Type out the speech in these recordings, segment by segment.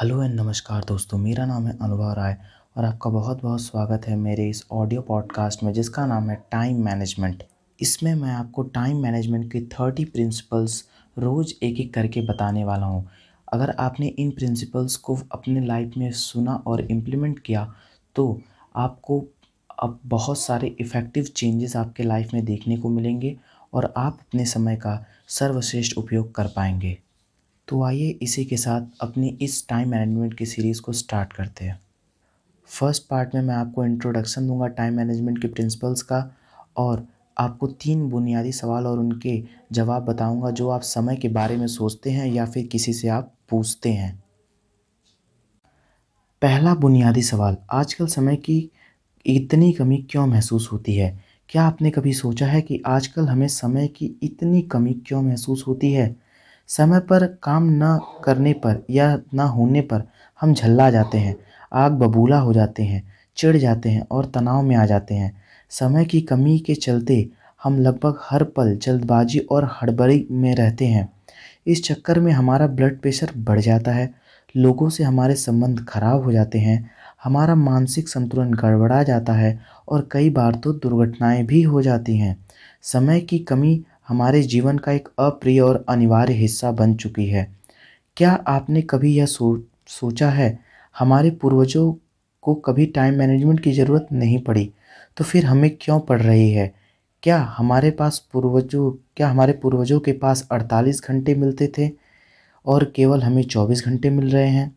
Hello and नमस्कार दोस्तों, मेरा नाम है अनुभव राय और आपका बहुत बहुत स्वागत है मेरे इस ऑडियो पॉडकास्ट में जिसका नाम है टाइम मैनेजमेंट। इसमें मैं आपको टाइम मैनेजमेंट के थर्टी प्रिंसिपल्स रोज़ एक एक करके बताने वाला हूँ। अगर आपने इन प्रिंसिपल्स को अपने लाइफ में सुना और इम्प्लीमेंट किया तो आपको अब बहुत सारे इफ़ेक्टिव चेंजेस आपके लाइफ में देखने को मिलेंगे और आप अपने समय का सर्वश्रेष्ठ उपयोग कर पाएँगे। तो आइए इसी के साथ अपनी इस टाइम मैनेजमेंट की सीरीज़ को स्टार्ट करते हैं। फ़र्स्ट पार्ट में मैं आपको इंट्रोडक्शन दूँगा टाइम मैनेजमेंट के प्रिंसिपल्स का और आपको तीन बुनियादी सवाल और उनके जवाब बताऊँगा जो आप समय के बारे में सोचते हैं या फिर किसी से आप पूछते हैं। पहला बुनियादी सवाल, आजकल समय की इतनी कमी क्यों महसूस होती है? क्या आपने कभी सोचा है कि आजकल हमें समय की इतनी कमी क्यों महसूस होती है? समय पर काम न करने पर या न होने पर हम झल्ला जाते हैं, आग बबूला हो जाते हैं, चिढ़ जाते हैं और तनाव में आ जाते हैं। समय की कमी के चलते हम लगभग हर पल जल्दबाजी और हड़बड़ी में रहते हैं। इस चक्कर में हमारा ब्लड प्रेशर बढ़ जाता है, लोगों से हमारे संबंध खराब हो जाते हैं, हमारा मानसिक संतुलन गड़बड़ा जाता है और कई बार तो दुर्घटनाएँ भी हो जाती हैं। समय की कमी हमारे जीवन का एक अप्रिय और अनिवार्य हिस्सा बन चुकी है। क्या आपने कभी यह सो, सोचा है? हमारे पूर्वजों को कभी टाइम मैनेजमेंट की ज़रूरत नहीं पड़ी तो फिर हमें क्यों पड़ रही है? क्या हमारे पास पूर्वजों, क्या हमारे पूर्वजों के पास अड़तालीस घंटे मिलते थे और केवल हमें चौबीस घंटे मिल रहे हैं?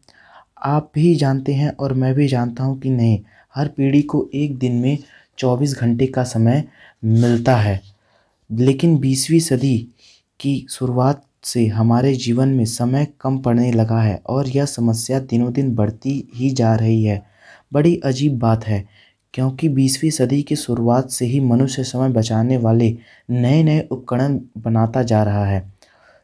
आप भी जानते हैं और मैं भी जानता हूँ कि नहीं, हर पीढ़ी को एक दिन में चौबीस घंटे का समय मिलता है। लेकिन बीसवीं सदी की शुरुआत से हमारे जीवन में समय कम पड़ने लगा है और यह समस्या दिनों दिन बढ़ती ही जा रही है। बड़ी अजीब बात है, क्योंकि बीसवीं सदी की शुरुआत से ही मनुष्य समय बचाने वाले नए नए उपकरण बनाता जा रहा है।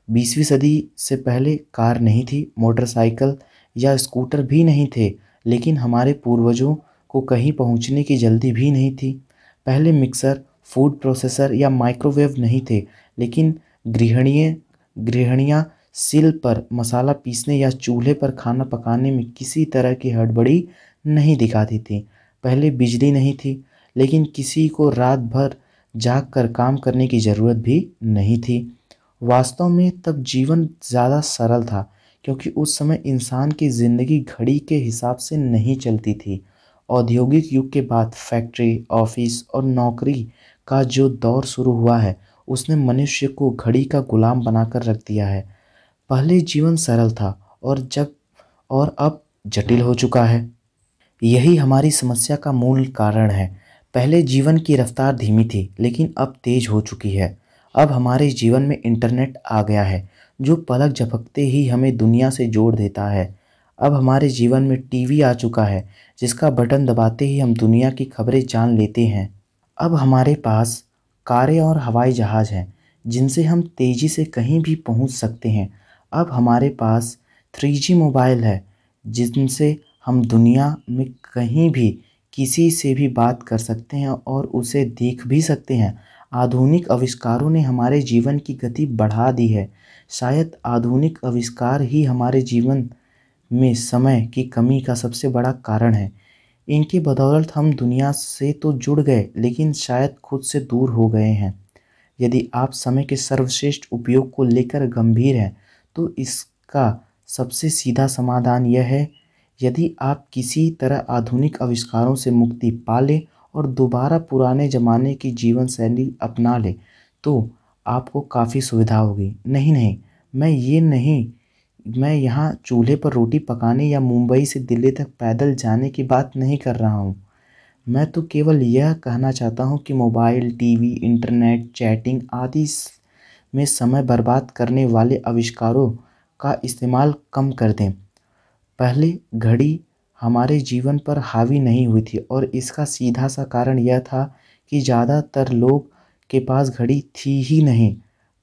बीसवीं सदी से पहले कार नहीं थी, मोटरसाइकिल या स्कूटर भी नहीं थे, लेकिन हमारे पूर्वजों को कहीं पहुँचने की जल्दी भी नहीं थी। पहले मिक्सर फ़ूड प्रोसेसर या माइक्रोवेव नहीं थे, लेकिन गृहणीय, गृहणियाँ सिल पर मसाला पीसने या चूल्हे पर खाना पकाने में किसी तरह की हड़बड़ी नहीं दिखाती थी। पहले बिजली नहीं थी, लेकिन किसी को रात भर जाग कर काम करने की ज़रूरत भी नहीं थी। वास्तव में तब जीवन ज़्यादा सरल था, क्योंकि उस समय इंसान की ज़िंदगी घड़ी के हिसाब से नहीं चलती थी। औद्योगिक युग के बाद फैक्ट्री, ऑफ़िस और नौकरी का जो दौर शुरू हुआ है, उसने मनुष्य को घड़ी का गुलाम बनाकर रख दिया है। पहले जीवन सरल था और जब, और अब जटिल हो चुका है। यही हमारी समस्या का मूल कारण है। पहले जीवन की रफ्तार धीमी थी, लेकिन अब तेज हो चुकी है। अब हमारे जीवन में इंटरनेट आ गया है, जो पलक झपकते ही हमें दुनिया से जोड़ देता है। अब हमारे जीवन में टीवी आ चुका है, जिसका बटन दबाते ही हम दुनिया की खबरें जान लेते हैं। अब हमारे पास कारें और हवाई जहाज़ हैं, जिनसे हम तेज़ी से कहीं भी पहुँच सकते हैं। अब हमारे पास थ्री जी मोबाइल है, जिनसे हम दुनिया में कहीं भी किसी से भी बात कर सकते हैं और उसे देख भी सकते हैं। आधुनिक आविष्कारों ने हमारे जीवन की गति बढ़ा दी है। शायद आधुनिक आविष्कार ही हमारे जीवन में समय की कमी का सबसे बड़ा कारण है। इनकी बदौलत हम दुनिया से तो जुड़ गए, लेकिन शायद खुद से दूर हो गए हैं। यदि आप समय के सर्वश्रेष्ठ उपयोग को लेकर गंभीर हैं तो इसका सबसे सीधा समाधान यह है, यदि आप किसी तरह आधुनिक आविष्कारों से मुक्ति पा लें और दोबारा पुराने ज़माने की जीवन शैली अपना लें तो आपको काफ़ी सुविधा होगी। नहीं नहीं, मैं ये नहीं मैं यहाँ चूल्हे पर रोटी पकाने या मुंबई से दिल्ली तक पैदल जाने की बात नहीं कर रहा हूँ। मैं तो केवल यह कहना चाहता हूँ कि मोबाइल, टीवी, इंटरनेट, चैटिंग आदि में समय बर्बाद करने वाले आविष्कारों का इस्तेमाल कम कर दें। पहले घड़ी हमारे जीवन पर हावी नहीं हुई थी और इसका सीधा सा कारण यह था कि ज़्यादातर लोग के पास घड़ी थी ही नहीं।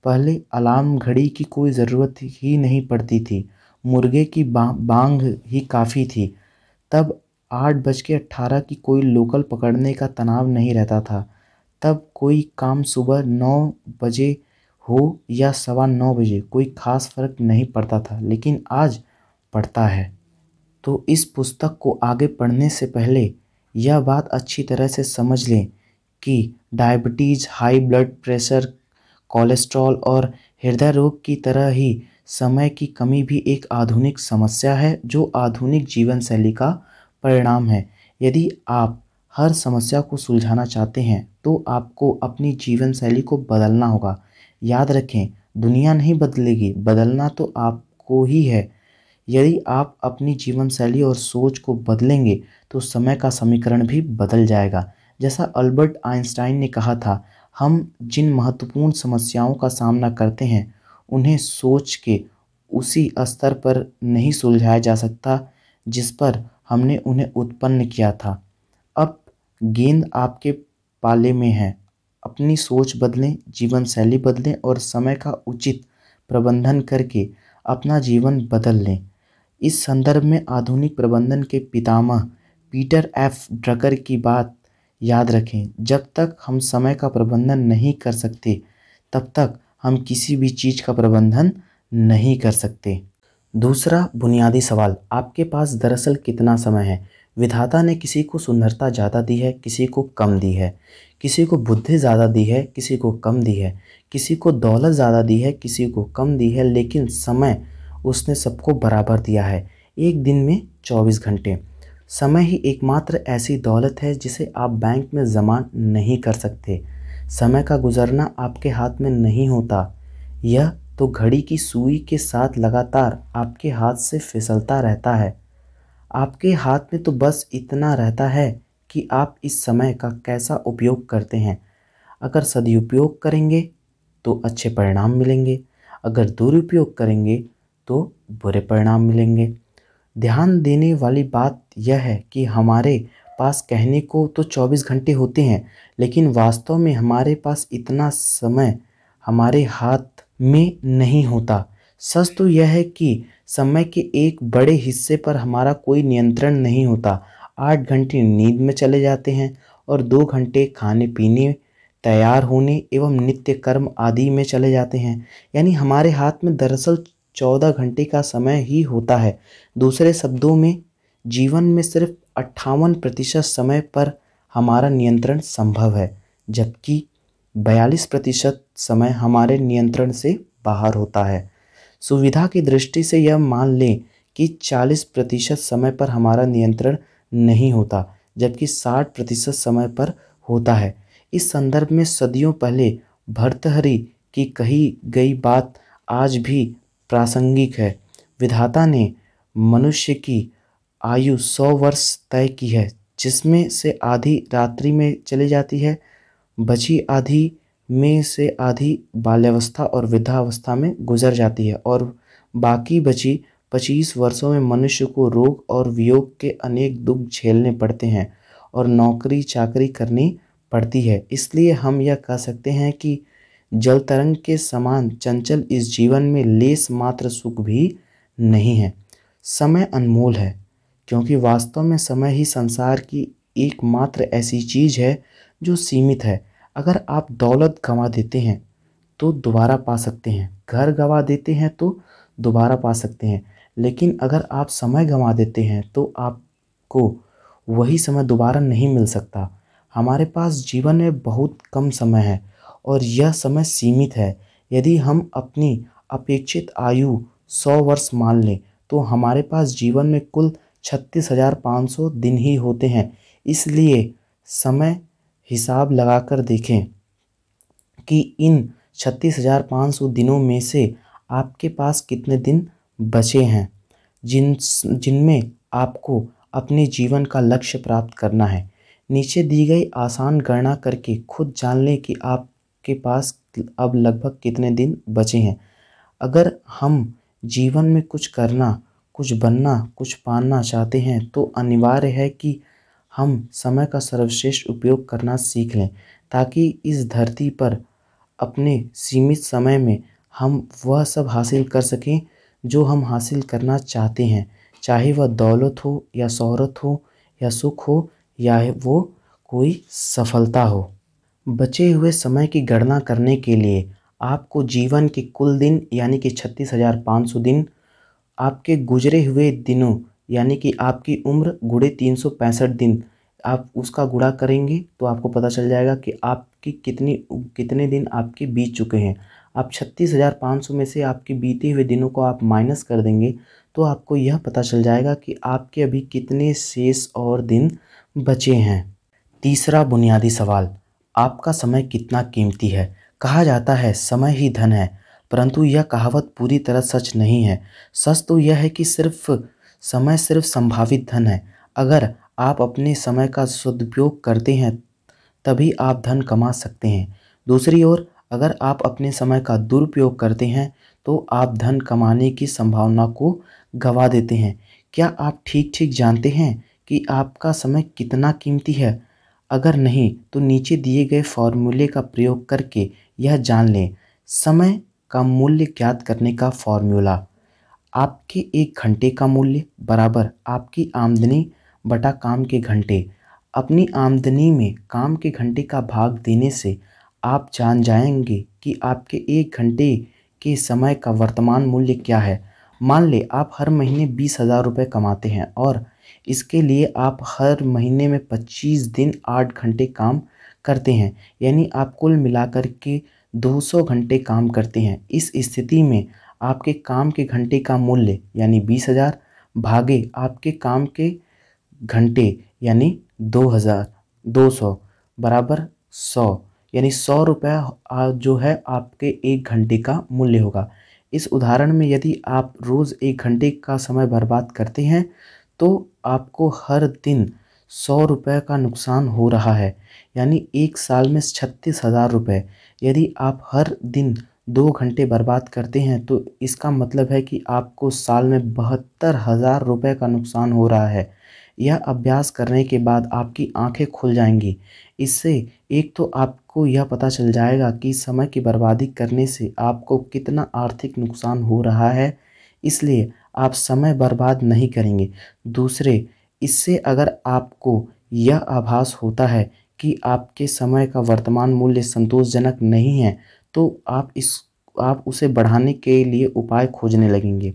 पहले अलार्म घड़ी की कोई ज़रूरत ही नहीं पड़ती थी। मुर्गे की बांग ही काफ़ी थी। तब आठ बज के अट्ठारह की कोई लोकल पकड़ने का तनाव नहीं रहता था। तब कोई काम सुबह नौ बजे हो या सवा नौ बजे, कोई ख़ास फ़र्क नहीं पड़ता था, लेकिन आज पड़ता है। तो इस पुस्तक को आगे पढ़ने से पहले यह बात अच्छी तरह से समझ लें कि diabetes, high blood pressure cholesterol और हृदय रोग की तरह ही समय की कमी भी एक आधुनिक समस्या है, जो आधुनिक जीवन शैली का परिणाम है। यदि आप हर समस्या को सुलझाना चाहते हैं तो आपको अपनी जीवन शैली को बदलना होगा। याद रखें, दुनिया नहीं बदलेगी, बदलना तो आपको ही है। यदि आप अपनी जीवन शैली और सोच को बदलेंगे तो समय का समीकरण भी बदल जाएगा। जैसा अल्बर्ट आइंस्टाइन ने कहा था हम जिन महत्वपूर्ण समस्याओं का सामना करते हैं, उन्हें सोच के उसी स्तर पर नहीं सुलझाया जा सकता जिस पर हमने उन्हें उत्पन्न किया था। अब गेंद आपके पाले में है। अपनी सोच बदलें, जीवन शैली बदलें और समय का उचित प्रबंधन करके अपना जीवन बदल लें। इस संदर्भ में आधुनिक प्रबंधन के पितामह पीटर एफ़ ड्रकर की बात याद रखें, जब तक हम समय का प्रबंधन नहीं कर सकते, तब तक हम किसी भी चीज़ का प्रबंधन नहीं कर सकते। दूसरा बुनियादी सवाल, आपके पास दरअसल कितना समय है? विधाता ने किसी को सुंदरता ज़्यादा दी है, किसी को कम दी है। किसी को बुद्धि ज़्यादा दी है, किसी को कम दी है। किसी को दौलत ज़्यादा दी है, किसी को कम दी है, लेकिन समय उसने सबको बराबर दिया है। एक दिन में चौबीस घंटे। समय ही एकमात्र ऐसी दौलत है जिसे आप बैंक में जमा नहीं कर सकते। समय का गुजरना आपके हाथ में नहीं होता। यह तो घड़ी की सुई के साथ लगातार आपके हाथ से फिसलता रहता है। आपके हाथ में तो बस इतना रहता है कि आप इस समय का कैसा उपयोग करते हैं। अगर सदुपयोग करेंगे तो अच्छे परिणाम मिलेंगे। अगर दुरुपयोग करेंगे तो बुरे परिणाम मिलेंगे। ध्यान देने वाली बात यह है कि हमारे पास कहने को तो 24 घंटे होते हैं, लेकिन वास्तव में हमारे पास इतना समय हमारे हाथ में नहीं होता। सच तो यह है कि समय के एक बड़े हिस्से पर हमारा कोई नियंत्रण नहीं होता। आठ घंटे नींद में चले जाते हैं और दो घंटे खाने पीने, तैयार होने एवं नित्य कर्म आदि में चले जाते हैं। यानी हमारे हाथ में दरअसल चौदह घंटे का समय ही होता है। दूसरे शब्दों में, जीवन में सिर्फ़ अट्ठावन प्रतिशत समय पर हमारा नियंत्रण संभव है, जबकि बयालीस प्रतिशत समय हमारे नियंत्रण से बाहर होता है। सुविधा की दृष्टि से यह मान लें कि चालीस प्रतिशत समय पर हमारा नियंत्रण नहीं होता, जबकि साठ प्रतिशत समय पर होता है। इस संदर्भ में सदियों पहले भर्तहरी की कही गई बात आज भी प्रासंगिक है। विधाता ने मनुष्य की आयु सौ वर्ष तय की है, जिसमें से आधी रात्रि में चली जाती है, बची आधी में से आधी बाल्यावस्था और वृद्धावस्था में गुजर जाती है, और बाकी बची पच्चीस वर्षों में मनुष्य को रोग और वियोग के अनेक दुख झेलने पड़ते हैं और नौकरी चाकरी करनी पड़ती है। इसलिए हम यह कह सकते हैं कि जल तरंग के समान चंचल इस जीवन में लेस मात्र सुख भी नहीं है। समय अनमोल है, क्योंकि वास्तव में समय ही संसार की एकमात्र ऐसी चीज़ है जो सीमित है। अगर आप दौलत गंवा देते हैं तो दोबारा पा सकते हैं। घर गंवा देते हैं तो दोबारा पा सकते हैं। लेकिन अगर आप समय गंवा देते हैं तो आपको वही समय दोबारा नहीं मिल सकता। हमारे पास जीवन में बहुत कम समय है और यह समय सीमित है। यदि हम अपनी अपेक्षित आयु सौ वर्ष मान लें तो हमारे पास जीवन में कुल छत्तीस हज़ार पाँच सौ दिन ही होते हैं। इसलिए समय हिसाब लगाकर देखें कि इन छत्तीस हज़ार पाँच सौ दिनों में से आपके पास कितने दिन बचे हैं, जिन, जिनमें आपको अपने जीवन का लक्ष्य प्राप्त करना है। नीचे दी गई आसान गणना करके खुद जान लें कि आपके पास अब लगभग कितने दिन बचे हैं? अगर हम जीवन में कुछ करना, कुछ बनना, कुछ पाना चाहते हैं तो अनिवार्य है कि हम समय का सर्वश्रेष्ठ उपयोग करना सीख लें, ताकि इस धरती पर अपने सीमित समय में हम वह सब हासिल कर सकें जो हम हासिल करना चाहते हैं। चाहे वह दौलत हो या शहरत हो या सुख हो, या वो कोई सफलता हो। बचे हुए समय की गणना करने के लिए आपको जीवन के कुल दिन, यानी कि छत्तीस हज़ार पाँच सौ दिन, आपके गुजरे हुए दिनों, यानी कि आपकी उम्र गुड़े तीन सौ पैंसठ दिन, आप उसका गुणा करेंगे तो आपको पता चल जाएगा कि आपकी कितनी, कितने दिन आपके बीत चुके हैं। आप छत्तीस हज़ार पाँच सौ में से आपके बीते हुए दिनों को आप माइनस कर देंगे तो आपको यह पता चल जाएगा कि आपके अभी कितने शेष और दिन बचे हैं। तीसरा बुनियादी सवाल आपका समय कितना कीमती है? कहा जाता है, समय ही धन है। परंतु यह कहावत पूरी तरह सच नहीं है। सच तो यह है कि सिर्फ़, समय सिर्फ़ संभावित धन है। अगर आप अपने समय का सदुपयोग करते हैं, तभी आप धन कमा सकते हैं। दूसरी ओर, अगर आप अपने समय का दुरुपयोग करते हैं तो आप धन कमाने की संभावना को गवा देते हैं। क्या आप ठीक ठीक जानते हैं कि आपका समय कितना कीमती है? अगर नहीं तो नीचे दिए गए फॉर्मूले का प्रयोग करके यह जान लें। समय का मूल्य ज्ञात करने का फॉर्मूला। आपके एक घंटे का मूल्य, बराबर आपकी आमदनी बटा काम के घंटे। अपनी आमदनी में काम के घंटे का भाग देने से आप जान जाएँगे कि आपके एक घंटे के समय का वर्तमान मूल्य क्या है। मान ले, आप हर महीने बीस हज़ार रुपये कमाते हैं और इसके लिए आप हर महीने में पच्चीस दिन आठ घंटे काम करते हैं। यानी आप कुल मिलाकर के दो सौ घंटे काम करते हैं। इस स्थिति में आपके काम के घंटे का मूल्य, यानी बीस हज़ार, भागे आपके काम के घंटे, यानी दो हज़ार, दो सौ बराबर सौ, यानी सौ रुपये जो है आपके एक घंटे का मूल्य होगा। इस उदाहरण में यदि आप रोज़ एक घंटे का समय बर्बाद करते हैं तो आपको हर दिन सौ रुपये का नुकसान हो रहा है। यानी एक साल में छत्तीस हज़ार रुपये यदि आप हर दिन दो घंटे बर्बाद करते हैं तो इसका मतलब है कि आपको साल में बहत्तर हज़ार रुपये का नुकसान हो रहा है। यह अभ्यास करने के बाद आपकी आँखें खुल जाएँगी। इससे एक तो आपको यह पता चल जाएगा कि समय की बर्बादी करने से आपको कितना आर्थिक नुकसान हो रहा है। इसलिए आप समय बर्बाद नहीं करेंगे। दूसरे, इससे अगर आपको यह आभास होता है कि आपके समय का वर्तमान मूल्य संतोषजनक नहीं है तो आप इस, आप उसे बढ़ाने के लिए उपाय खोजने लगेंगे।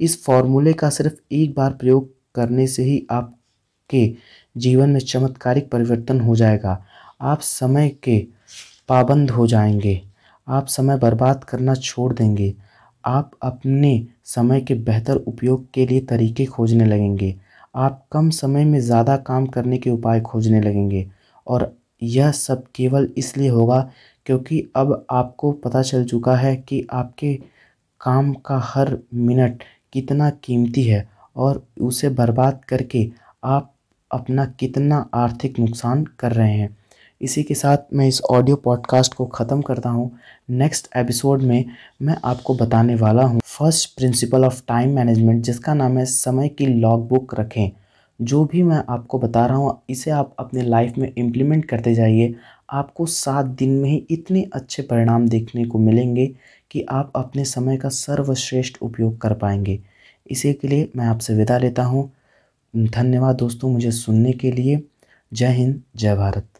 इस फॉर्मूले का सिर्फ़ एक बार प्रयोग करने से ही आपके जीवन में चमत्कारिक परिवर्तन हो जाएगा। आप समय के पाबंद हो जाएँगे। आप समय बर्बाद करना छोड़ देंगे। आप अपने समय के बेहतर उपयोग के लिए तरीके खोजने लगेंगे। आप कम समय में ज़्यादा काम करने के उपाय खोजने लगेंगे। और यह सब केवल इसलिए होगा क्योंकि अब आपको पता चल चुका है कि आपके काम का हर मिनट कितना कीमती है और उसे बर्बाद करके आप अपना कितना आर्थिक नुकसान कर रहे हैं। इसी के साथ मैं इस ऑडियो पॉडकास्ट को ख़त्म करता हूँ। नेक्स्ट एपिसोड में मैं आपको बताने वाला हूँ first principle of time management जिसका नाम है समय की लॉग बुक रखें। जो भी मैं आपको बता रहा हूँ, इसे आप अपने लाइफ में इम्प्लीमेंट करते जाइए। आपको सात दिन में ही इतने अच्छे परिणाम देखने को मिलेंगे कि आप अपने समय का सर्वश्रेष्ठ उपयोग कर पाएँगे। इसी के लिए मैं आपसे विदा लेता हूँ। धन्यवाद दोस्तों मुझे सुनने के लिए। जय हिंद, जय भारत।